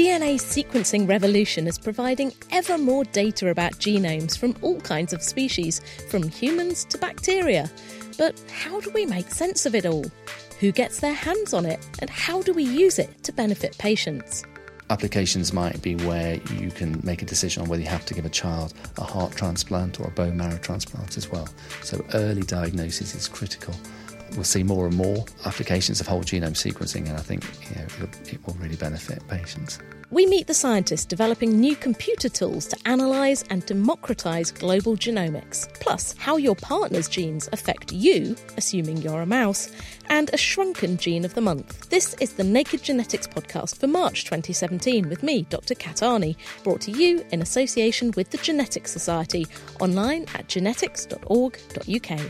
DNA sequencing revolution is providing ever more data about genomes from all kinds of species, from humans to bacteria. But how do we make sense of it all? Who gets their hands on it? And how do we use it to benefit patients? Applications might be where you can make a decision on whether you have to give a child a heart transplant or a bone marrow transplant as well. So early diagnosis is critical. We'll see more and more applications of whole genome sequencing, and I think you know, it, will really benefit patients. We meet the scientists developing new computer tools to analyse and democratise global genomics, plus how your partner's genes affect you, assuming you're a mouse, and a shrunken gene of the month. This is the Naked Genetics podcast for March 2017 with me, Dr. Kat Arney, brought to you in association with the Genetics Society, online at genetics.org.uk.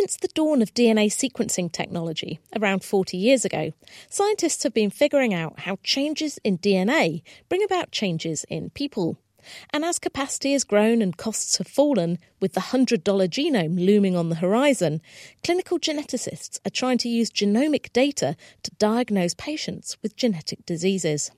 Since the dawn of DNA sequencing technology, around 40 years ago, scientists have been figuring out how changes in DNA bring about changes in people. And as capacity has grown and costs have fallen, with the $100 genome looming on the horizon, clinical geneticists are trying to use genomic data to diagnose patients with genetic diseases.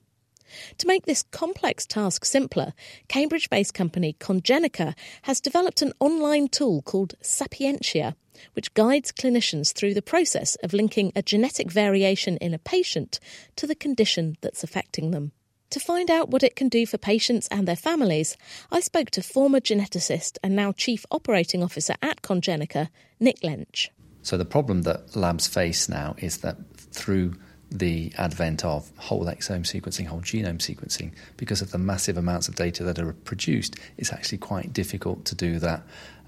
To make this complex task simpler, Cambridge based company Congenica has developed an online tool called Sapientia, which guides clinicians through the process of linking a genetic variation in a patient to the condition that's affecting them. To find out what it can do for patients and their families, I spoke to former geneticist and now Chief Operating Officer at Congenica, Nick Lench. So the problem that labs face now is that through the advent of whole exome sequencing, whole genome sequencing, because of the massive amounts of data that are produced, it's actually quite difficult to do that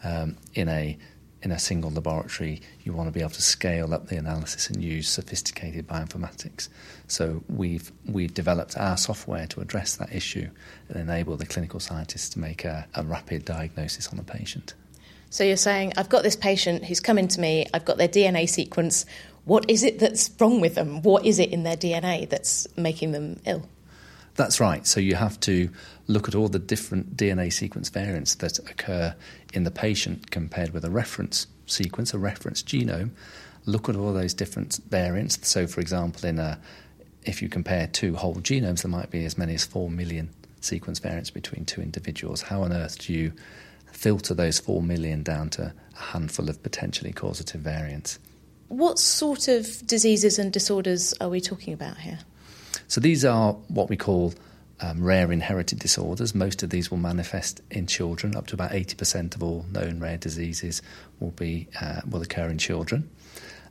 um, in a in a single laboratory. You want to be able to scale up the analysis and use sophisticated bioinformatics. So we've we've developed our software to address that issue and enable the clinical scientists to make a, a rapid diagnosis on a patient. So you're saying, I've got this patient who's coming to me, I've got their DNA sequence. What is it that's wrong with them? What is it in their DNA that's making them ill? That's right. So you have to look at all the different DNA sequence variants that occur in the patient compared with a reference sequence, a reference genome. Look at all those different variants. So, for example, in a if you compare two whole genomes, there might be as many as four million sequence variants between two individuals. How on earth do you filter those four million down to a handful of potentially causative variants? What sort of diseases and disorders are we talking about here? So these are what we call um, rare inherited disorders. Most of these will manifest in children. Up to about 80% of all known rare diseases will be uh, will occur in children.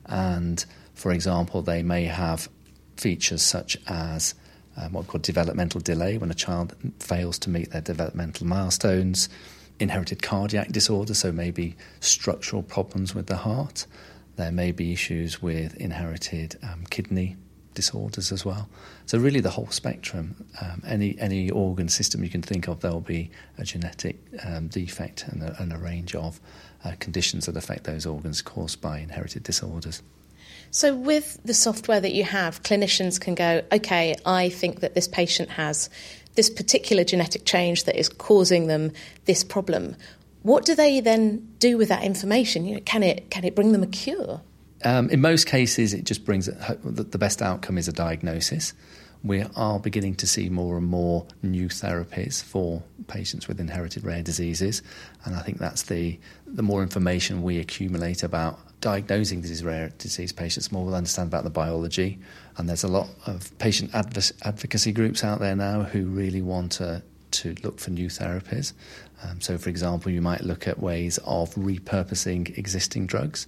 And for example, they may have features such as um, what we call developmental delay, when a child fails to meet their developmental milestones. Inherited cardiac disorder, so maybe structural problems with the heart. There may be issues with inherited um, kidney disorders as well. So really, the whole spectrum. Um, any any organ system you can think of, there will be a genetic um, defect and a, and a, range of uh, conditions that affect those organs caused by inherited disorders. So, with the software that you have, clinicians can go, okay, I think that this patient has this particular genetic change that is causing them this problem. What do they then do with that information? You know, can it can it bring them a cure? Um, in most cases, it just brings the best outcome is a diagnosis. We are beginning to see more and more new therapies for patients with inherited rare diseases, and I think that's the the more information we accumulate about diagnosing these rare disease patients more, we'll understand about the biology. And there's a lot of patient advocacy groups out there now who really want to, to look for new therapies. Um, so, for example, you might look at ways of repurposing existing drugs.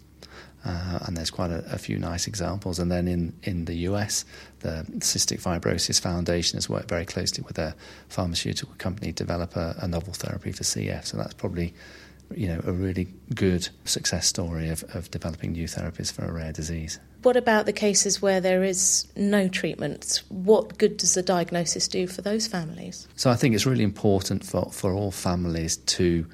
Uh, and there's quite a, a, few nice examples. And then in, in the US, the Cystic Fibrosis Foundation has worked very closely with a pharmaceutical company to develop a, a novel therapy for CF. So that's probably you know, a really good success story of, of developing new therapies for a rare disease. What about the cases where there is no treatment? What good does the diagnosis do for those families? So I think it's really important for, for all families to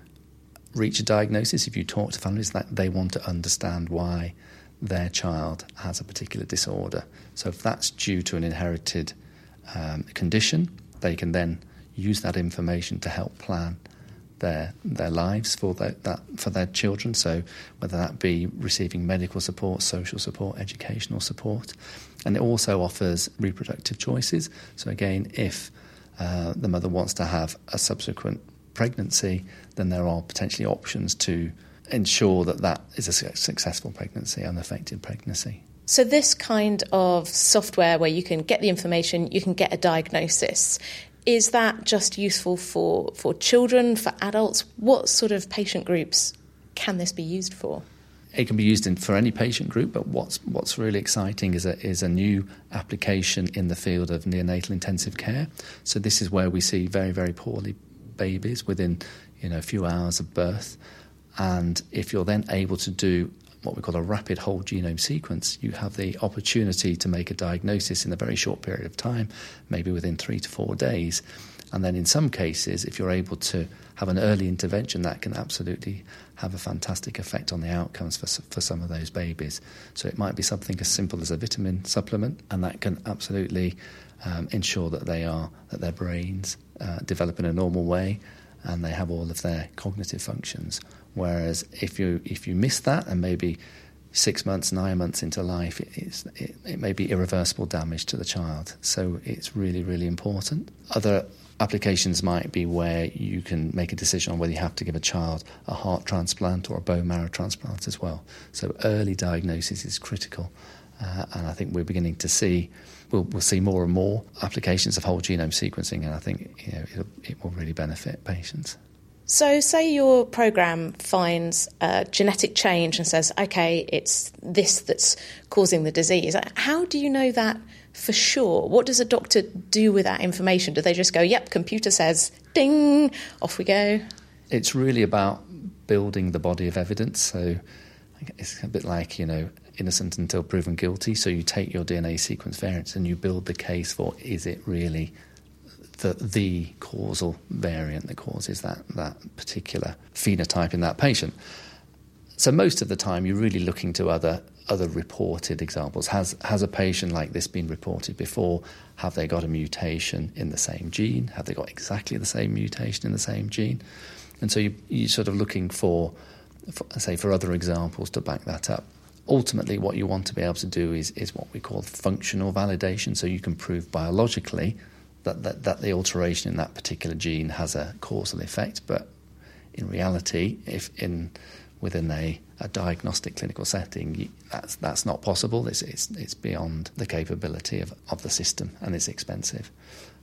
reach a diagnosis. If you talk to families, that they want to understand why their child has a particular disorder. So if that's due to an inherited um, condition, they can then use that information to help plan their their lives for their, that for their children. So whether that be receiving medical support, social support, educational support, and it also offers reproductive choices. So again, if uh, the mother wants to have a subsequent pregnancy, then there are potentially options to ensure that that is a successful pregnancy, an unaffected pregnancy. So, this kind of software where you can get the information, you can get a diagnosis, is that just useful for, for children, for adults? What sort of patient groups can this be used for? It can be used in, for any patient group, but what's what's really exciting is a is a new application in the field of neonatal intensive care. So this is where we see very very poorly babies within you know a few hours of birth, and if you're then able to do what we call a rapid whole genome sequence, you have the opportunity to make a diagnosis in a very short period of time, maybe within three to four days. And then in some cases, if you're able to have an early intervention, that can absolutely have a fantastic effect on the outcomes for, for some of those babies. So it might be something as simple as a vitamin supplement, and that can absolutely um, ensure that they are that their brains uh, develop in a normal way and they have all of their cognitive functions. Whereas if you if you miss that and maybe six months, nine months into life, it, it, it, may be irreversible damage to the child. So it's really, really important. Other applications might be where you can make a decision on whether you have to give a child a heart transplant or a bone marrow transplant as well. So early diagnosis is critical. Uh, and I think we're beginning to see, we'll, we'll, see more and more applications of whole genome sequencing, and I think you know, it will really benefit patients. So, say your program finds a genetic change and says, okay, it's this that's causing the disease. How do you know that for sure? What does a doctor do with that information? Do they just go, yep, computer says, ding, off we go? It's really about building the body of evidence. So, it's a bit like, you know, innocent until proven guilty. So, you take your DNA sequence variants and you build the case for is it really the, the causal variant that causes that, that particular phenotype in that patient. So most of the time, you're really looking to other other reported examples. Has has a patient like this been reported before? Have they got a mutation in the same gene? Have they got exactly the same mutation in the same gene? And so you, you're sort of looking for, for, say, for other examples to back that up. Ultimately, what you want to be able to do is is what we call functional validation. So you can prove biologically that, that, that the alteration in that particular gene has a causal effect. But in reality, if in within a, a diagnostic clinical setting, that's that's not possible. It's, it's it's beyond the capability of, of the system, and it's expensive.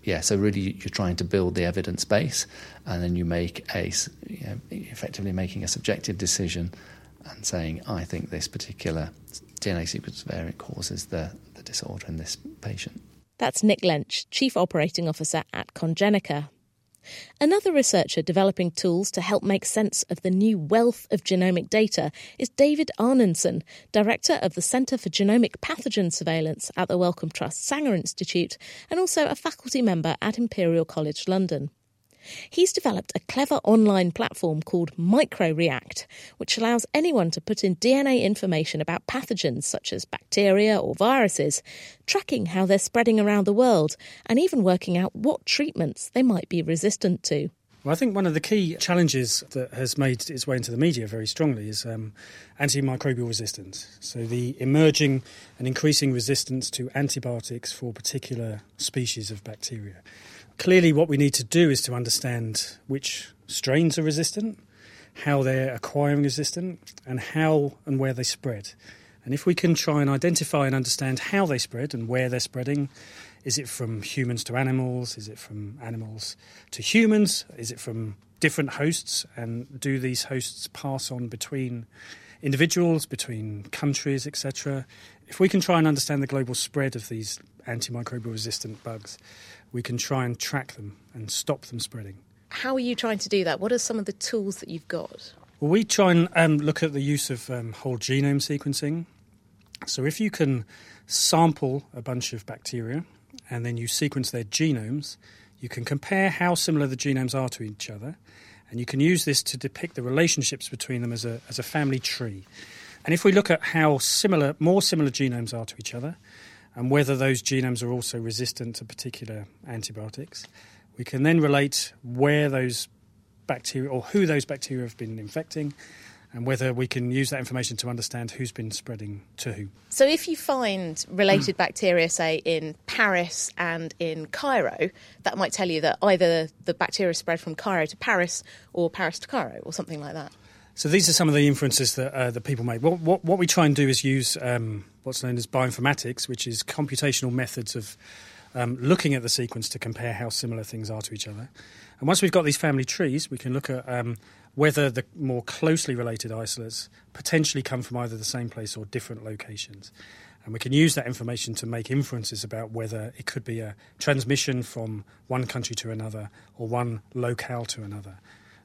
Yeah, so really you're trying to build the evidence base, and then you make a you know, effectively making a subjective decision and saying, I think this particular DNA sequence variant causes the, the disorder in this patient. That's Nick Lench, Chief Operating Officer at Congenica. Another researcher developing tools to help make sense of the new wealth of genomic data is David Aanensen, Director of the Centre for Genomic Pathogen Surveillance at the Wellcome Trust Sanger Institute and also a faculty member at Imperial College London. He's developed a clever online platform called MicroReact, which allows anyone to put in DNA information about pathogens such as bacteria or viruses, tracking how they're spreading around the world, and even working out what treatments they might be resistant to. Well, I think one of the key challenges that has made its way into the media very strongly is um, antimicrobial resistance. So, the emerging and increasing resistance to antibiotics for particular species of bacteria. Clearly, what we need to do is to understand which strains are resistant, how they're acquiring resistance, and how and where they spread. And if we can try and identify and understand how they spread and where they're spreading, is it from humans to animals? Is it from animals to humans? Is it from different hosts? And do these hosts pass on between individuals, between countries, etc.? If we can try and understand the global spread of these antimicrobial resistant bugs, we can try and track them and stop them spreading. How are you trying to do that? What are some of the tools that you've got? Well, we try and um, look at the use of um, whole genome sequencing. So, if you can sample a bunch of bacteria and then you sequence their genomes, you can compare how similar the genomes are to each other, and you can use this to depict the relationships between them as a, as a family tree. And if we look at how similar, more similar genomes are to each other, and whether those genomes are also resistant to particular antibiotics, we can then relate where those bacteria or who those bacteria have been infecting and whether we can use that information to understand who's been spreading to who. So, if you find related bacteria, say in Paris and in Cairo, that might tell you that either the bacteria spread from Cairo to Paris or Paris to Cairo or something like that. So, these are some of the inferences that, uh, that people make. What, what, what, we try and do is use um, what's known as bioinformatics, which is computational methods of um, looking at the sequence to compare how similar things are to each other. And once we've got these family trees, we can look at um, whether the more closely related isolates potentially come from either the same place or different locations. And we can use that information to make inferences about whether it could be a transmission from one country to another or one locale to another.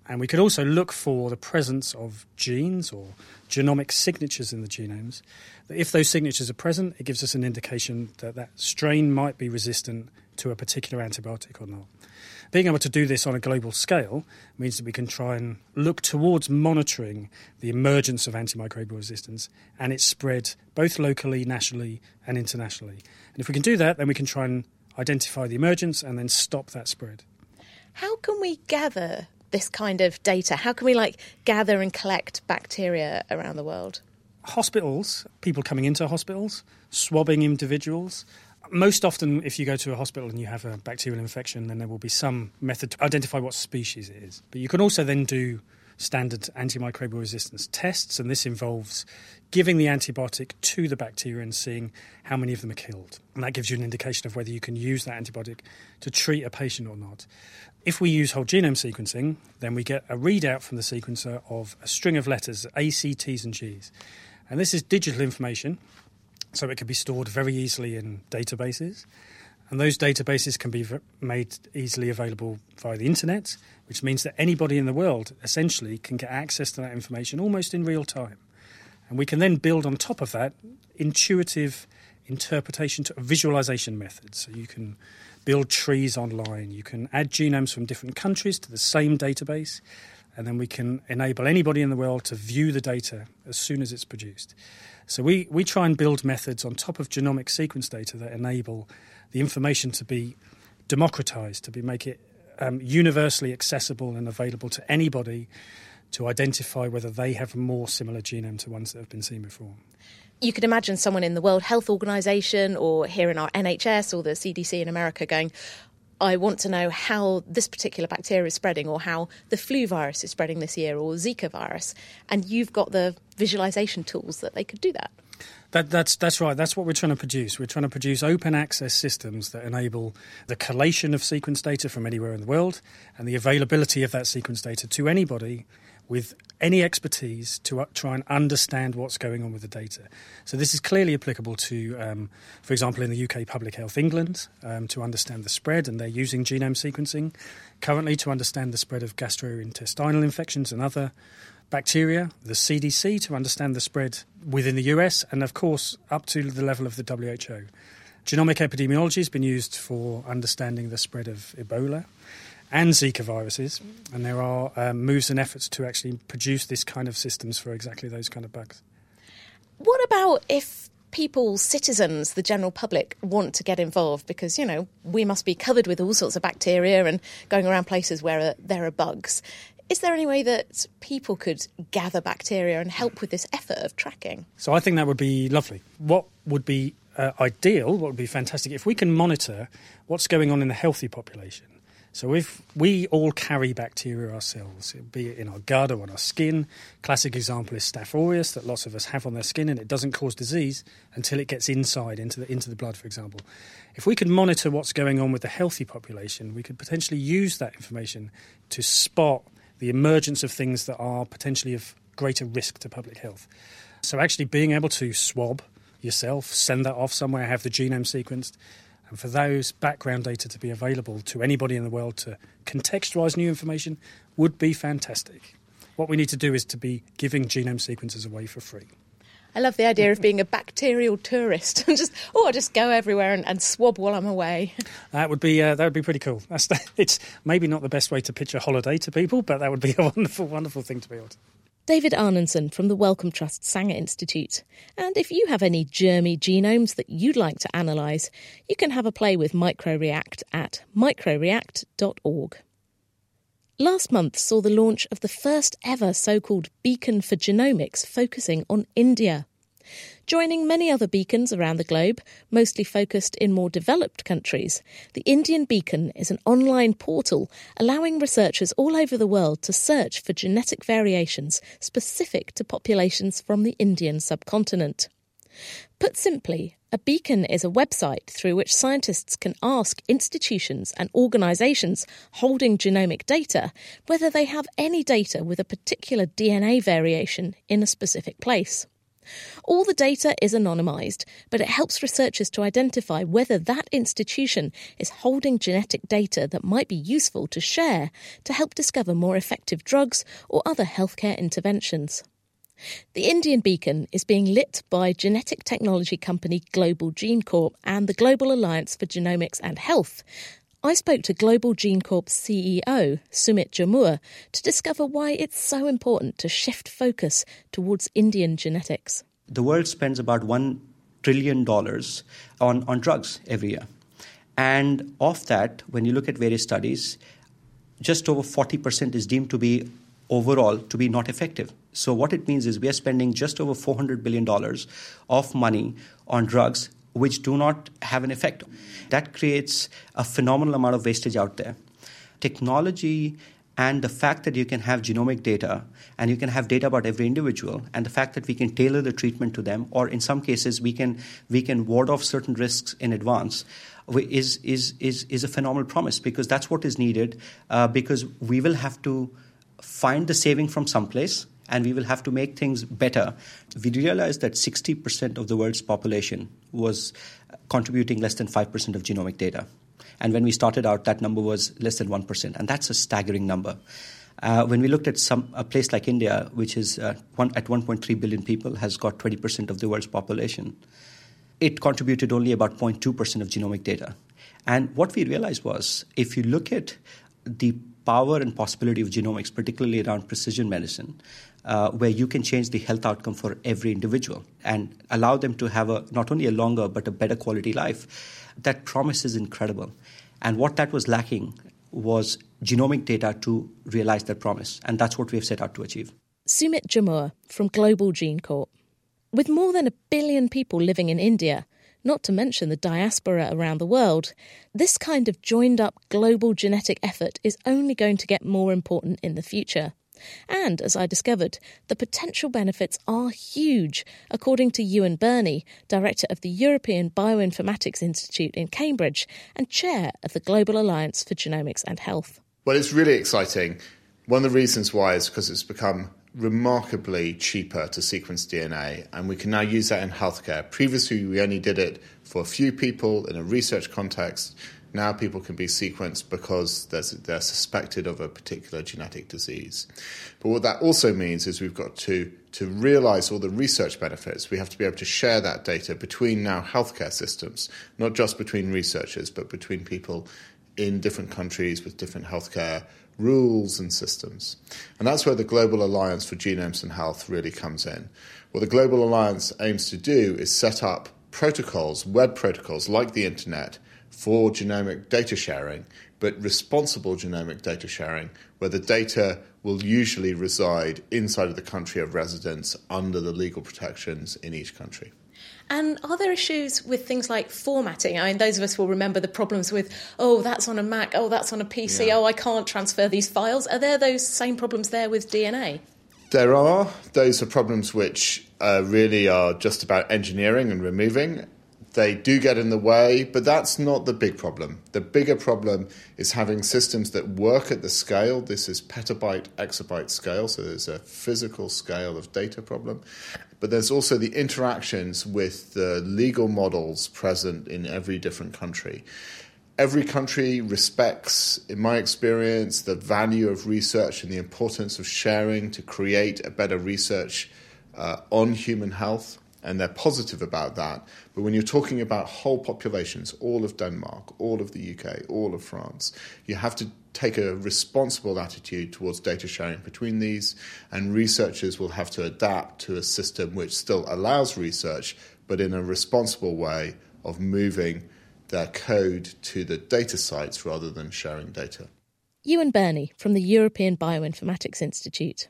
And we could also look for the presence of genes or genomic signatures in the genomes. If those signatures are present, it gives us an indication that that strain might be resistant to a particular antibiotic or not. Being able to do this on a global scale means that we can try and look towards monitoring the emergence of antimicrobial resistance and its spread both locally, nationally, and internationally. And if we can do that, then we can try and identify the emergence and then stop that spread. How can we gather this kind of data? How can we like gather and collect bacteria around the world? Hospitals, people coming into hospitals, swabbing individuals. Most often, if you go to a hospital and you have a bacterial infection, then there will be some method to identify what species it is. But you can also then do standard antimicrobial resistance tests, and this involves giving the antibiotic to the bacteria and seeing how many of them are killed. And that gives you an indication of whether you can use that antibiotic to treat a patient or not. If we use whole genome sequencing, then we get a readout from the sequencer of a string of letters, A, C, T's, and G's. And this is digital information, so it can be stored very easily in databases. And those databases can be made easily available via the internet, which means that anybody in the world essentially can get access to that information almost in real time. And we can then build on top of that intuitive interpretation to visualization methods. So you can build trees online, you can add genomes from different countries to the same database, and then we can enable anybody in the world to view the data as soon as it's produced. So we, we try and build methods on top of genomic sequence data that enable the information to be democratized, to be make it um, universally accessible and available to anybody to identify whether they have more similar genome to ones that have been seen before. You could imagine someone in the World Health Organization or here in our NHS or the CDC in America going, I want to know how this particular bacteria is spreading or how the flu virus is spreading this year or Zika virus. And you've got the visualization tools that they could do that. That, that's, that's right. That's what we're trying to produce. We're trying to produce open access systems that enable the collation of sequence data from anywhere in the world and the availability of that sequence data to anybody with any expertise to uh, try and understand what's going on with the data. So this is clearly applicable to, um, for example, in the UK Public Health England um, to understand the spread, and they're using genome sequencing currently to understand the spread of gastrointestinal infections and other bacteria. The CDC to understand the spread within the US, and of course up to the level of the WHO. Genomic epidemiology has been used for understanding the spread of Ebola and Zika viruses, and there are um, moves and efforts to actually produce this kind of systems for exactly those kind of bugs. What about if people, citizens, the general public want to get involved? Because, you know, we must be covered with all sorts of bacteria and going around places where uh, there are bugs. Is there any way that people could gather bacteria and help with this effort of tracking? So I think that would be lovely. What would be uh, ideal, what would be fantastic, if we can monitor what's going on in the healthy population So if we all carry bacteria ourselves, be it in our gut or on our skin, classic example is Staph aureus that lots of us have on their skin, and it doesn't cause disease until it gets inside into the into the blood, for example. If we could monitor what's going on with the healthy population, we could potentially use that information to spot the emergence of things that are potentially of greater risk to public health. So actually being able to swab yourself, send that off somewhere, have the genome sequenced, and for those background data to be available to anybody in the world to contextualize new information would be fantastic. What we need to do is to be giving genome sequences away for free. I love the idea of being a bacterial tourist and just oh, I just go everywhere and, and, swab while I'm away. That would be uh, that would be pretty cool. That's it's maybe not the best way to pitch a holiday to people, but that would be a wonderful, wonderful thing to be able to. David Aanensen from the Wellcome Trust Sanger Institute. And if you have any germy genomes that you'd like to analyse, you can have a play with MicroReact at microreact.org. Last month saw the launch of the first ever so called Beacon for Genomics focusing on India. Joining many other beacons around the globe, mostly focused in more developed countries, the Indian Beacon is an online portal allowing researchers all over the world to search for genetic variations specific to populations from the Indian subcontinent. Put simply, a beacon is a website through which scientists can ask institutions and organisations holding genomic data whether they have any data with a particular DNA variation in a specific place. All the data is anonymised, but it helps researchers to identify whether that institution is holding genetic data that might be useful to share to help discover more effective drugs or other healthcare interventions. The Indian Beacon is being lit by genetic technology company Global Gene Corp and the Global Alliance for Genomics and Health, I spoke to Global Gene Corp's CEO, Sumit Jamuar, to discover why it's so important to shift focus towards Indian genetics. The world spends about $1 trillion on, on drugs every year. And of that, when you look at various studies, just over 40% is deemed to be overall to be not effective. So what it means is we are spending just over 400 billion dollars of money on drugs which do not have an effect. That creates a phenomenal amount of wastage out there. Technology and the fact that you can have genomic data and you can have data about every individual and the fact that we can tailor the treatment to them or in some cases we can we can ward off certain risks in advance is is is is a phenomenal promise because that's what is needed uh, because we will have to find the saving from someplace and we will have to make things better. We realized that 60% of the world's population was contributing less than 5% of genomic data. And when we started out, that number was less than 1%, and that's a staggering number. Uh, when we looked at some a place like India, which is uh, one, at 1.3 billion people, has got 20% of the world's population, it contributed only about 0.2% of genomic data. And what we realized was, if you look at the power and possibility of genomics, particularly around precision medicine, uh, where you can change the health outcome for every individual and allow them to have a not only a longer but a better quality life. That promise is incredible. And what that was lacking was genomic data to realize that promise. And that's what we have set out to achieve. Sumit Jamuar from Global Gene Corp. With more than a billion people living in India, not to mention the diaspora around the world, this kind of joined up global genetic effort is only going to get more important in the future. And as I discovered, the potential benefits are huge, according to Ewan Birney, director of the European Bioinformatics Institute in Cambridge and chair of the Global Alliance for Genomics and Health. Well, it's really exciting. One of the reasons why is because it's become remarkably cheaper to sequence DNA, and we can now use that in healthcare. Previously, we only did it for a few people in a research context. Now people can be sequenced because they're suspected of a particular genetic disease. But what that also means is we've got to, to realize all the research benefits, we have to be able to share that data between now healthcare systems, not just between researchers, but between people in different countries with different healthcare rules and systems. And that's where the Global Alliance for Genomes and Health really comes in. What the Global Alliance aims to do is set up protocols, web protocols like the internet, for genomic data sharing, but responsible genomic data sharing, where the data will usually reside inside of the country of residence under the legal protections in each country. And are there issues with things like formatting? I mean, those of us will remember the problems with, oh, that's on a Mac, oh, that's on a PC, Yeah. oh, I can't transfer these files. Are there those same problems there with DNA? There are. Those are problems which uh, really are just about engineering and removing. They do get in the way, but that's not the big problem. The bigger problem is having systems that work at the scale. This is petabyte, exabyte scale, so there's a physical scale of data problem. But there's also the interactions with the legal models present in every different country every country respects, in my experience, the value of research and the importance of sharing to create a better research uh, on human health. And they're positive about that. But when you're talking about whole populations, all of Denmark, all of the UK, all of France, you have to take a responsible attitude towards data sharing between these. And researchers will have to adapt to a system which still allows research, but in a responsible way of moving their code to the data sites rather than sharing data. Ewan Birney from the European Bioinformatics Institute.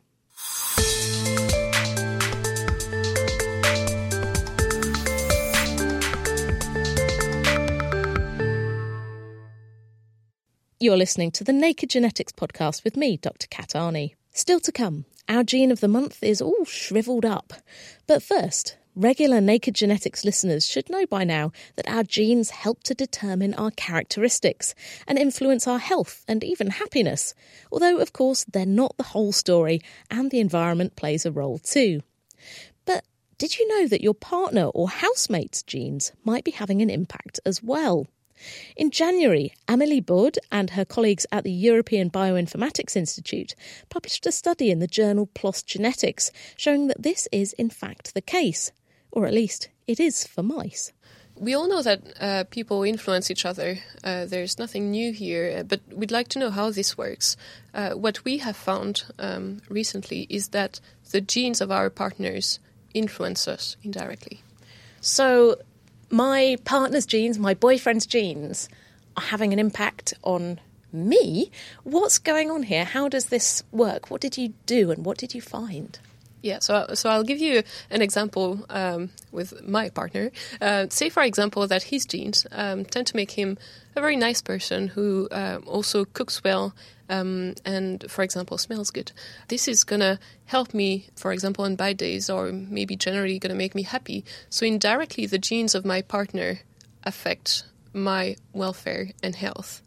You're listening to the Naked Genetics podcast with me, Dr. Kat Arney. Still to come, our gene of the month is all shriveled up. But first, regular Naked Genetics listeners should know by now that our genes help to determine our characteristics and influence our health and even happiness. Although, of course, they're not the whole story, and the environment plays a role too. But did you know that your partner or housemate's genes might be having an impact as well? In January, Amelie Baud and her colleagues at the European Bioinformatics Institute published a study in the journal PLOS Genetics showing that this is in fact the case, or at least it is for mice. We all know that uh, people influence each other. Uh, there's nothing new here, uh, but we'd like to know how this works. Uh, what we have found um, recently is that the genes of our partners influence us indirectly. So, my partner's genes, my boyfriend's genes, are having an impact on me. What's going on here? How does this work? What did you do and what did you find? Yeah, so so I'll give you an example um, with my partner. Uh, say, for example, that his genes um, tend to make him a very nice person who um, also cooks well um, and, for example, smells good. This is gonna help me, for example, on bad days, or maybe generally gonna make me happy. So indirectly, the genes of my partner affect my welfare and health.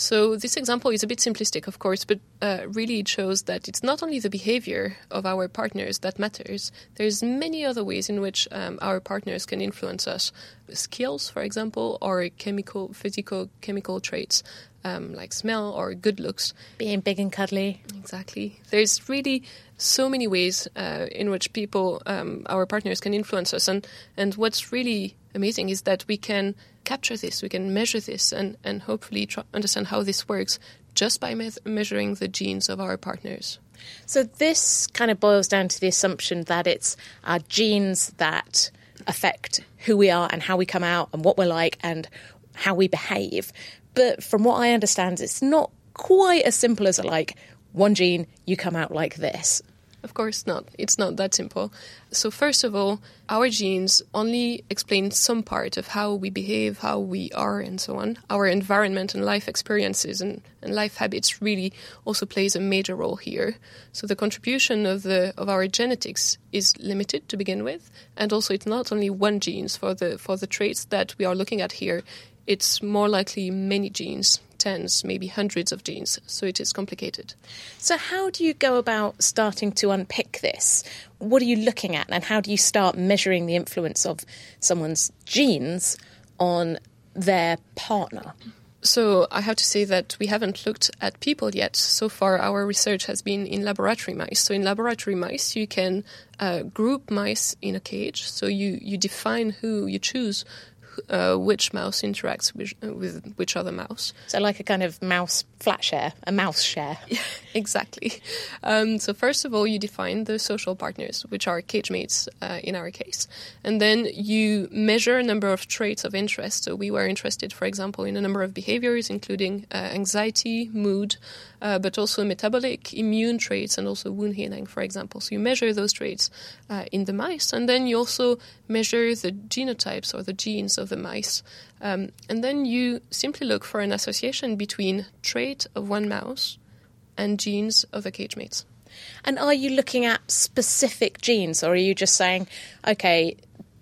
So this example is a bit simplistic, of course, but uh, really it shows that it's not only the behavior of our partners that matters. There's many other ways in which um, our partners can influence us. Skills, for example, or chemical, physical, chemical traits um, like smell or good looks. Being big and cuddly. Exactly. There's really so many ways uh, in which people, um, our partners, can influence us, and and what's really amazing is that we can capture this, we can measure this, and and hopefully try, understand how this works just by me- measuring the genes of our partners. So, this kind of boils down to the assumption that it's our genes that affect who we are and how we come out and what we're like and how we behave. But from what I understand, it's not quite as simple as like one gene, you come out like this. Of course not. It's not that simple. So, first of all, our genes only explain some part of how we behave, how we are, and so on. Our environment and life experiences and, and life habits really also plays a major role here. So, the contribution of the of our genetics is limited to begin with, and also it's not only one genes for the for the traits that we are looking at here. It's more likely many genes tens, maybe hundreds of genes, so it is complicated. So, how do you go about starting to unpick this? What are you looking at, and how do you start measuring the influence of someone's genes on their partner? So, I have to say that we haven't looked at people yet. So far, our research has been in laboratory mice. So, in laboratory mice, you can uh, group mice in a cage. So, you, you define who you choose uh, which mouse interacts with, with which other mouse. So, like a kind of mouse flat share, a mouse share. Yeah, Exactly. Um, so first of all, you define the social partners, which are cage mates uh, in our case, and then you measure a number of traits of interest. So we were interested, for example, in a number of behaviors, including uh, anxiety, mood, uh, but also metabolic, immune traits, and also wound healing, for example. So you measure those traits uh, in the mice, and then you also measure the genotypes or the genes of the mice. Um, and then you simply look for an association between trait of one mouse and genes of the cage mates. And are you looking at specific genes, or are you just saying, okay,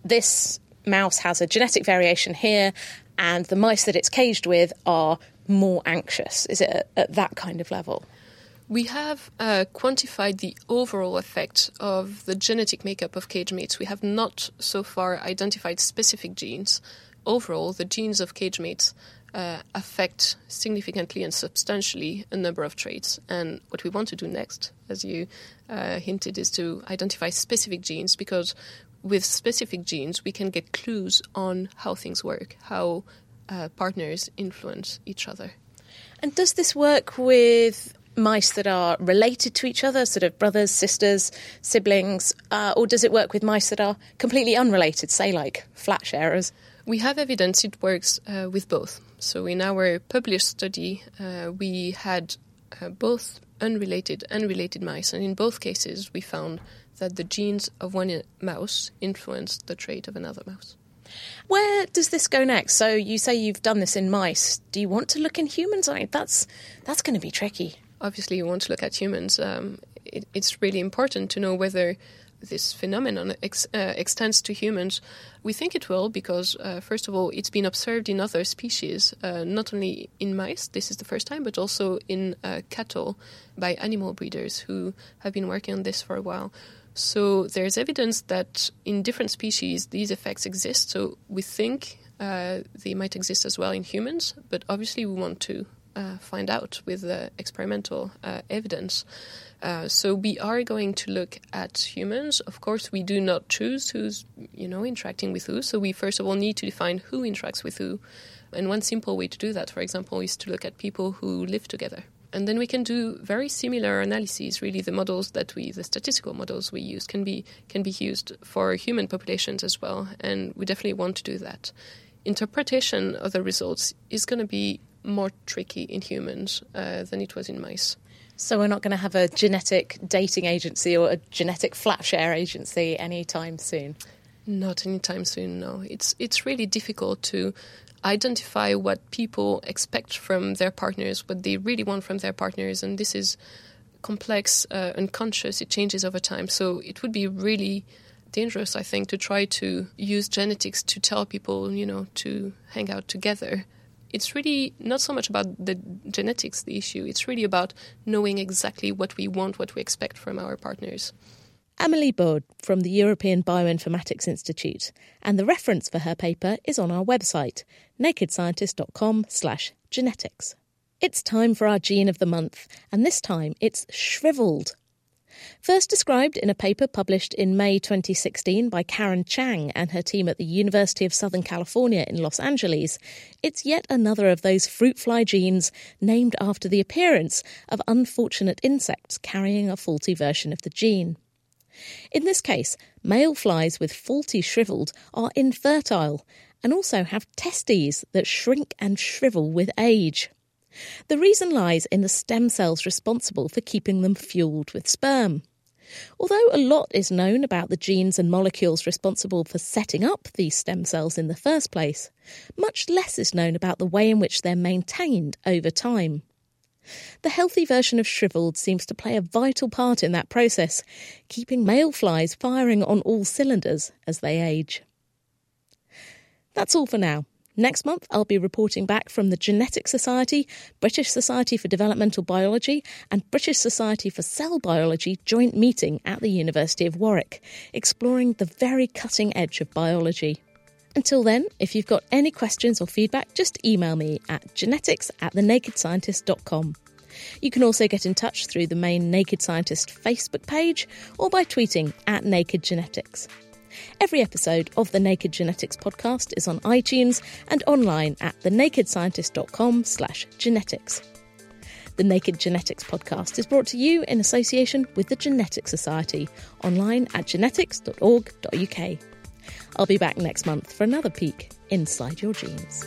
this mouse has a genetic variation here, and the mice that it's caged with are more anxious? Is it at, at that kind of level? We have uh, quantified the overall effect of the genetic makeup of cage mates. We have not so far identified specific genes. Overall, the genes of cage mates uh, affect significantly and substantially a number of traits. And what we want to do next, as you uh, hinted, is to identify specific genes because with specific genes we can get clues on how things work, how uh, partners influence each other. And does this work with mice that are related to each other, sort of brothers, sisters, siblings, uh, or does it work with mice that are completely unrelated, say like flat sharers? We have evidence it works uh, with both. So in our published study, uh, we had uh, both unrelated and related mice, and in both cases, we found that the genes of one mouse influenced the trait of another mouse. Where does this go next? So you say you've done this in mice. Do you want to look in humans? I mean, that's that's going to be tricky. Obviously, you want to look at humans. Um, it, it's really important to know whether this phenomenon ex, uh, extends to humans, we think it will because, uh, first of all, it's been observed in other species, uh, not only in mice, this is the first time, but also in uh, cattle by animal breeders who have been working on this for a while. So there's evidence that in different species these effects exist. So we think uh, they might exist as well in humans, but obviously we want to uh, find out with experimental evidence. Uh, so we are going to look at humans. Of course, we do not choose who's you know interacting with who. So we first of all need to define who interacts with who. And one simple way to do that, for example, is to look at people who live together. And then we can do very similar analyses. Really, the models that we, the statistical models we use, can be can be used for human populations as well. And we definitely want to do that. Interpretation of the results is going to be more tricky in humans uh, than it was in mice. So we're not going to have a genetic dating agency or a genetic flat share agency anytime soon. Not anytime soon. No, it's it's really difficult to identify what people expect from their partners, what they really want from their partners, and this is complex, uh, unconscious. It changes over time, so it would be really dangerous, I think, to try to use genetics to tell people, you know, to hang out together it's really not so much about the genetics, the issue. It's really about knowing exactly what we want, what we expect from our partners. Amelie Baud from the European Bioinformatics Institute, and the reference for her paper is on our website, nakedscientist.com slash genetics. It's time for our gene of the month, and this time it's shriveled. First described in a paper published in May 2016 by Karen Chang and her team at the University of Southern California in Los Angeles, it's yet another of those fruit fly genes named after the appearance of unfortunate insects carrying a faulty version of the gene. In this case, male flies with faulty shriveled are infertile and also have testes that shrink and shrivel with age. The reason lies in the stem cells responsible for keeping them fueled with sperm. Although a lot is known about the genes and molecules responsible for setting up these stem cells in the first place, much less is known about the way in which they're maintained over time. The healthy version of shriveled seems to play a vital part in that process, keeping male flies firing on all cylinders as they age. That's all for now. Next month, I'll be reporting back from the Genetic Society, British Society for Developmental Biology, and British Society for Cell Biology joint meeting at the University of Warwick, exploring the very cutting edge of biology. Until then, if you've got any questions or feedback, just email me at genetics at thenakedscientist.com. You can also get in touch through the main Naked Scientist Facebook page or by tweeting at Naked Genetics. Every episode of the Naked Genetics podcast is on iTunes and online at thenakedscientist.com slash genetics. The Naked Genetics podcast is brought to you in association with the Genetics Society, online at genetics.org.uk. I'll be back next month for another peek inside your genes.